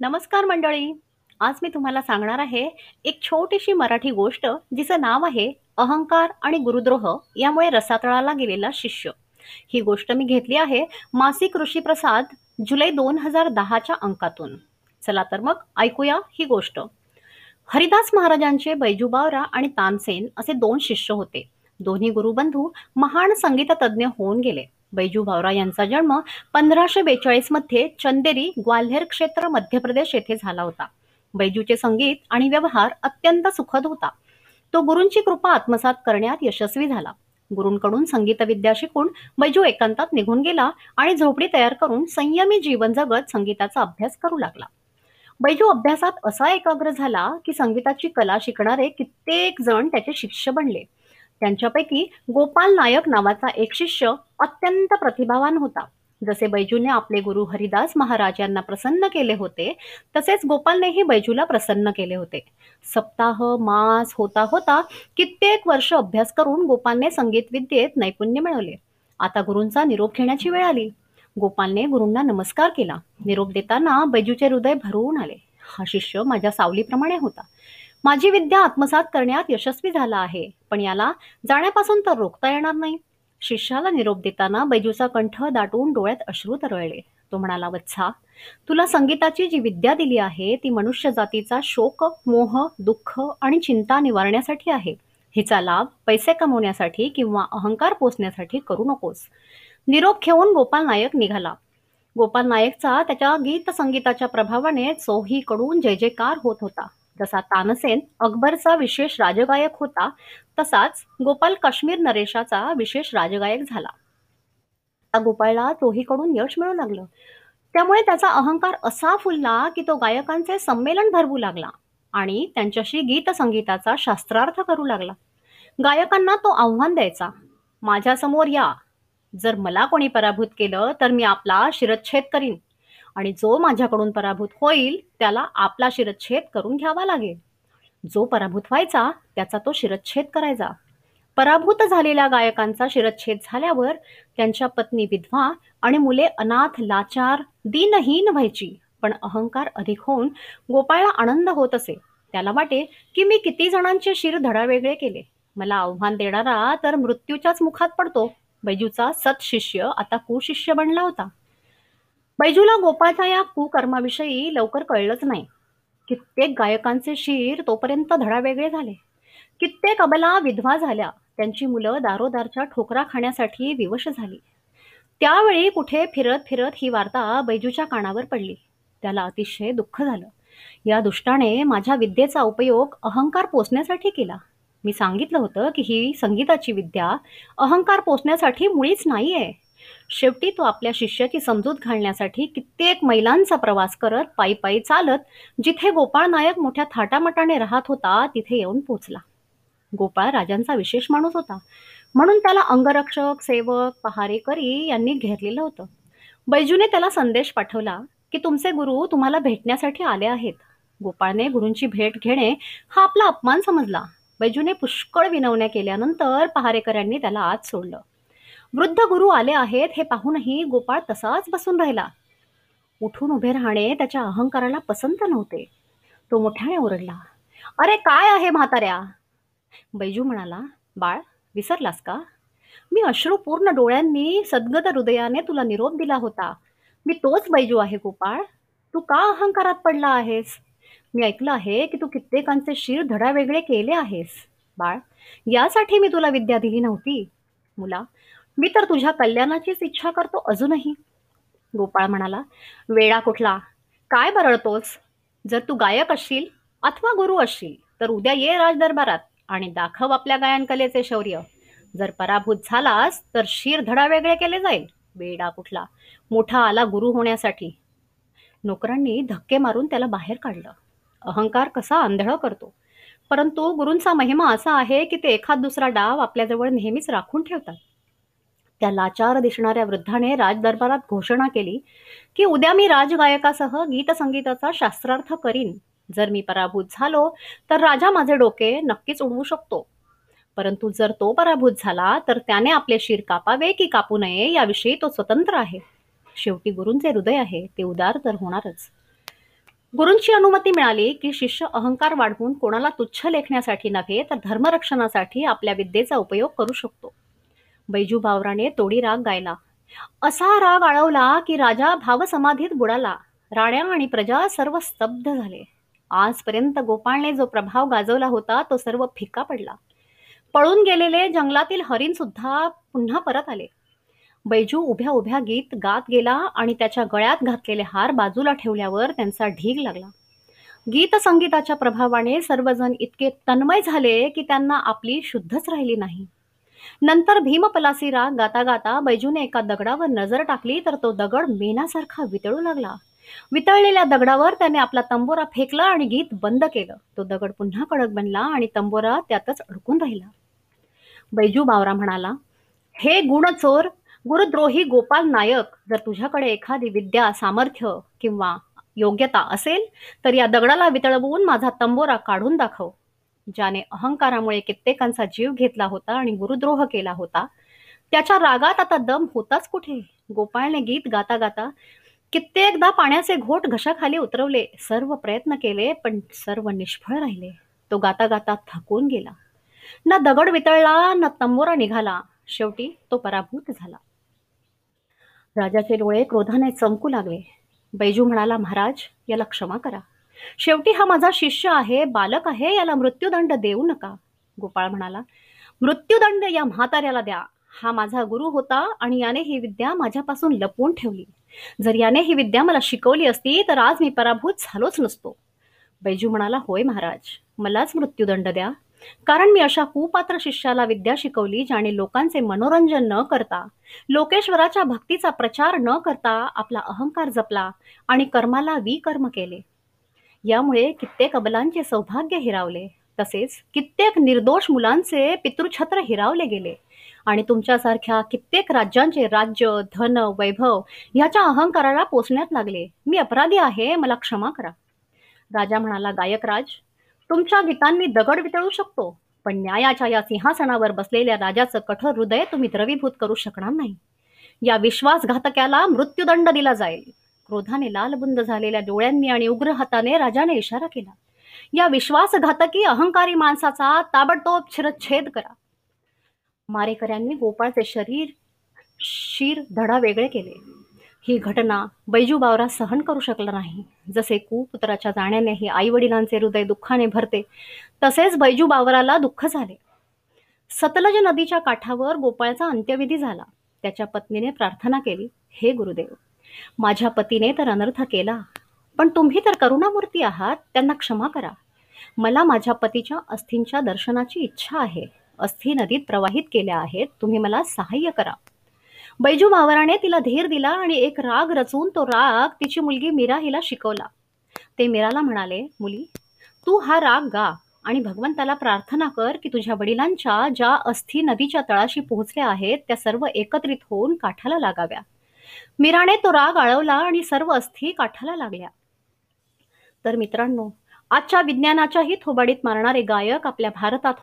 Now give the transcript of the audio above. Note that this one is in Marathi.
नमस्कार मंडळी. आज मी तुम्हाला सांगणार आहे एक छोटीशी मराठी गोष्ट जिचं नाव आहे अहंकार आणि गुरुद्रोह यामुळे रसातळाला गेलेला शिष्य. ही गोष्ट मी घेतली आहे मासिक ऋषी प्रसाद जुलै दोन हजार दहाच्या अंकातून. चला तर मग ऐकूया ही गोष्ट. हरिदास महाराजांचे बैजूबावरा आणि तानसेन असे दोन शिष्य होते. दोन्ही गुरुबंधू महान संगीत तज्ज्ञ होऊन गेले. बैजू भावरा यांचा जन्म पंधराशे बेचाळीसमध्ये चंदेरी ग्वाल्हेर क्षेत्र मध्य प्रदेश येथे झाला होता. बैजूचे संगीत आणि व्यवहार अत्यंत सुखद होता. तो गुरूंची कृपा आत्मसात करण्यात यशस्वी झाला. गुरूंकडून संगीत विद्या शिकून बैजू एकांतात निघून गेला आणि झोपडी तयार करून संयमी जीवन जगत संगीताचा अभ्यास करू लागला. बैजू अभ्यासात असा एकाग्र झाला की संगीताची कला शिकणारे कित्येक जण त्याचे शिष्य बनले. त्यांच्यापैकी गोपाल नायक नावाचा एक शिष्य अत्यंत प्रतिभावान होता. जसे बैजूने आपले गुरु हरिदास महाराज यांना प्रसन्न केले होते तसेच गोपालनेही बैजूला प्रसन्न केले होते. सप्ताह मास होता होता कित्येक वर्ष अभ्यास करून गोपालने संगीत विद्येत नैपुण्य मिळवले. आता गुरूंचा निरोप घेण्याची वेळ आली. गोपालने गुरूंना नमस्कार केला. निरोप देताना बैजूचे हृदय भरून आले. हा शिष्य माझ्या सावलीप्रमाणे होता. माझी विद्या आत्मसात करण्यात यशस्वी झाला आहे पण याला जाण्यापासून तर रोखता येणार नाही. शिष्याला निरोप देताना बैजूचा कंठ दाटून डोळ्यात अश्रू तरळले. तो म्हणाला वत्सा तुला संगीताची जी विद्या दिली आहे ती मनुष्य जातीचा शोक मोह दुःख आणि चिंता निवारण्यासाठी आहे. हिचा लाभ पैसे कमवण्यासाठी किंवा अहंकार पोचण्यासाठी करू नकोस. निरोप घेऊन गोपाल नायक निघाला. गोपाल नायकचा त्याच्या गीत संगीताच्या प्रभावाने चोहीकडून जय जयकार होत होता. जसा तानसेन अकबरचा विशेष राजगायक होता तसाच गोपाल काश्मीर नरेशाचा विशेष राजगायक झाला. गोपाळला चोहीकडून यश मिळू लागलं. त्यामुळे त्याचा अहंकार असा फुलला की तो गायकांचे संमेलन भरवू लागला आणि त्यांच्याशी गीत संगीताचा शास्त्रार्थ करू लागला. गायकांना तो आव्हान द्यायचा माझ्यासमोर या. जर मला कोणी पराभूत केलं तर मी आपला शिरच्छेद करीन. आणि जो माझ्याकडून पराभूत होईल त्याला आपला शिरच्छेद करून घ्यावा लागेल. जो पराभूत व्हायचा त्याचा तो शिरच्छेद करायचा. पराभूत झालेल्या गायकांचा शिरच्छेद झाल्यावर त्यांच्या पत्नी विधवा आणि मुले अनाथ लाचार दिनहीन व्हायची. पण अहंकार अधिक होऊन गोपाळला आनंद होत असे. त्याला वाटे की मी किती जणांचे शिर धडावेगळे केले. मला आव्हान देणारा तर मृत्यूच्याच मुखात पडतो. बैजूचा सत्शिष्य आता कुशिष्य बनला होता. बैजूला गोपाळच्या या कुकर्माविषयी लवकर कळलंच नाही. कित्येक गायकांचे शीर तोपर्यंत धडावेगळे झाले. कित्येक अबला विधवा झाल्या. त्यांची मुलं दारोदारच्या ठोकरा खाण्यासाठी विवश झाली. त्यावेळी कुठे फिरत फिरत ही वार्ता बैजूच्या कानावर पडली. त्याला अतिशय दुःख झालं. या दुष्टाने माझ्या विद्येचा उपयोग अहंकार पोचण्यासाठी केला. मी सांगितलं होतं की ही संगीताची विद्या अहंकार पोचण्यासाठी मुळीच नाही आहे शेवटी तो आपल्या शिष्याची समजूत घालण्यासाठी कित्येक मैलांचा प्रवास करत पायी पायी चालत जिथे गोपाळ नायक मोठ्या थाटामाटाने राहत होता तिथे येऊन पोचला. गोपाळ राजांचा विशेष माणूस होता. म्हणून त्याला अंगरक्षक सेवक पहारेकरी यांनी घेरलेलं होतं. बैजूने त्याला संदेश पाठवला की तुमचे गुरु तुम्हाला भेटण्यासाठी आले आहेत. गोपाळने गुरूंची भेट घेणे हा आपला अपमान समजला. बैजूने पुष्कळ विनवण्या केल्यानंतर पहारेकऱ्यांनी त्याला आत सोडलं. वृद्ध गुरु आले आहेत हे पाहूनही गोपाळ तसाच बसून राहिला. उठून उभे राहणे त्याच्या अहंकाराला पसंत नव्हते. तो मोठ्याने ओरडला अरे काय आहे म्हाताऱ्या? बैजू म्हणाला बाळ विसरलास का? मी अश्रूपूर्ण डोळ्यांनी सद्गत हृदयाने तुला निरोप दिला होता. मी तोच बैजू आहे गोपाळ. तू का अहंकारात पडला आहेस? मी ऐकलं आहे की तू कित्येकांचे शिर धडा वेगळे केले आहेस. बाळ यासाठी मी तुला विद्या दिली नव्हती. मुला मी तर तुझ्या कल्याणाचीच इच्छा करतो अजूनही. गोपाळ म्हणाला वेळा कुठला? काय बरळतोस? जर तू गायक असशील अथवा गुरु असशील तर उद्या ये राजदरबारात आणि दाखव आपल्या गायनकलेचे शौर्य. जर पराभूत झालास तर शीर धडा वेगळे केले जाईल. वेडा कुठला? मोठा आला गुरु होण्यासाठी. नोकरांनी धक्के मारून त्याला बाहेर काढलं. अहंकार कसा आंधळ करतो. परंतु गुरूंचा महिमा असा आहे की ते एखाद दुसरा डाव आपल्याजवळ नेहमीच राखून ठेवतात. त्या लाचार दिसणाऱ्या वृद्धाने राजदरबारात घोषणा केली की उद्या मी राजगायकासह गीतसंगीताचा शास्त्रार्थ करीन. जर मी पराभूत झालो तर राजा माझे डोके नक्कीच उडवू शकतो. परंतु जर तो पराभूत झाला तर त्याने आपले शिर कापावे की कापू नये याविषयी तो स्वतंत्र आहे. शेवटी गुरूंचे हृदय आहे ते उदार तर होणारच. गुरूंची अनुमती मिळाली की शिष्य अहंकार वाढवून कोणाला तुच्छ लेखण्यासाठी नव्हे तर धर्मरक्षणासाठी आपल्या विद्येचा उपयोग करू शकतो. बैजू बावराने तोडी राग गायला. असा राग आळवला की राजा भावसमाधीत बुडाला. राण्या आणि प्रजा सर्व स्तब्ध झाले. आजपर्यंत गोपाळने जो प्रभाव गाजवला होता तो सर्व फिका पडला. पळून गेलेले जंगलातील हरिण सुद्धा पुन्हा परत आले. बैजू उभ्या उभ्या गीत गात गेला आणि त्याच्या गळ्यात घातलेले हार बाजूला ठेवल्यावर त्यांचा ढीग लागला. गीत संगीताच्या प्रभावाने सर्वजण इतके तन्मय झाले की त्यांना आपली शुद्धच राहिली नाही. नंतर भीमपलासी राग गाता गाता बैजूने एका दगडावर नजर टाकली तर तो दगड मेणासारखा वितळू लागला. वितळलेल्या दगडावर त्याने आपला तंबोरा फेकला आणि गीत बंद केलं. तो दगड पुन्हा कडक बनला आणि तंबोरा त्यातच अडकून राहिला. बैजू बावरा म्हणाला हे गुणचोर गुरुद्रोही गोपाल नायक जर तुझ्याकडे एखादी विद्या सामर्थ्य किंवा योग्यता असेल तर या दगडाला वितळवून माझा तंबोरा काढून दाखव. ज्याने अहंकारामुळे कित्येकांचा जीव घेतला होता आणि गुरुद्रोह केला होता. त्याच्या रागात आता दम होताच कुठे? गोपाळने गीत गाता गाता कित्येकदा पाण्याचे घोट घशाखाली उतरवले. सर्व प्रयत्न केले पण सर्व निष्फळ राहिले. तो गाता गाता थकून गेला. ना दगड वितळला ना तंबोरा निघाला. शेवटी तो पराभूत झाला. राजाचे डोळे क्रोधाने चमकू लागले. बैजू म्हणाला महाराज याला क्षमा करा. शेवटी हा माझा शिष्य आहे बालक आहे याला मृत्यूदंड देऊ नका गोपाळ म्हणाला. मृत्यूदंड या म्हाताऱ्याला द्या. हा माझा गुरु होता आणि याने ही विद्या माझ्यापासून लपवून ठेवली. जर याने ही विद्या मला शिकवली असती तर आज मी पराभूत झालोच नसतो. बैजू म्हणाला होय महाराज मलाच मृत्यूदंड द्या. कारण मी अशा कुपात्र शिष्याला विद्या शिकवली ज्याने लोकांचे मनोरंजन न करता लोकेश्वराच्या भक्तीचा प्रचार न करता आपला अहंकार जपला आणि कर्माला विकर्म केले. यामुळे कित्येक अबलांचे सौभाग्य हिरावले. तसेच कित्येक निर्दोष मुलांचे पितृछत्र हिरावले गेले. आणि तुमच्यासारख्या कित्येक राज्यांचे राज्य धन वैभव ह्याच्या अहंकाराला पोचण्यात लागले. मी अपराधी आहे मला क्षमा करा. राजा म्हणाला गायकराज तुमच्या गीतांनी दगड वितळू शकतो पण न्यायाच्या या सिंहासनावर बसलेल्या राजाचं कठोर हृदय तुम्ही द्रवीभूत करू शकणार नाही. या विश्वासघातक्याला मृत्यूदंड दिला जाईल. क्रोधाने लालबुंद झालेल्या डोळ्यांनी आणि उग्र हाताने राजाने इशारा केला. या विश्वासघातकी अहंकारी माणसाचा ताबडतोब शिरच्छेद करा. मारेकऱ्यांनी गोपाळचे शरीर शीर धडा वेगळे केले. ही घटना बैजू बावरा सहन करू शकला नाही. जसे कुपुत्राच्या जाण्यानेही आई वडिलांचे हृदय दुःखाने भरते तसेच बैजू बावराला दुःख झाले. सतलज नदीच्या काठावर गोपाळचा अंत्यविधी झाला. त्याच्या पत्नीने प्रार्थना केली हे गुरुदेव माझ्या पतीने तर अनर्थ केला. पण तुम्ही तर करुणामूर्ती आहात त्यांना क्षमा करा. मला माझ्या पतीच्या अस्थींच्या दर्शनाची इच्छा आहे. अस्थी नदीत प्रवाहित केल्या आहेत तुम्ही मला सहाय्य करा. बैजू बावराने तिला धीर दिला आणि एक राग रचून तो राग तिची मुलगी मीरा हिला शिकवला. ते मीराला म्हणाले मुली तू हा राग गा आणि भगवंताला प्रार्थना कर की तुझ्या वडिलांच्या ज्या अस्थी नदीच्या तळाशी पोहोचल्या आहेत त्या सर्व एकत्रित होऊन काठाला लागाव्या. मीराने तो राग आळवला आणि सर्व अस्थी काठाला लागल्या. तर मित्रांनो आजच्या विज्ञानाच्याही थोबाडीत मारणारे गायक आपल्या भारतात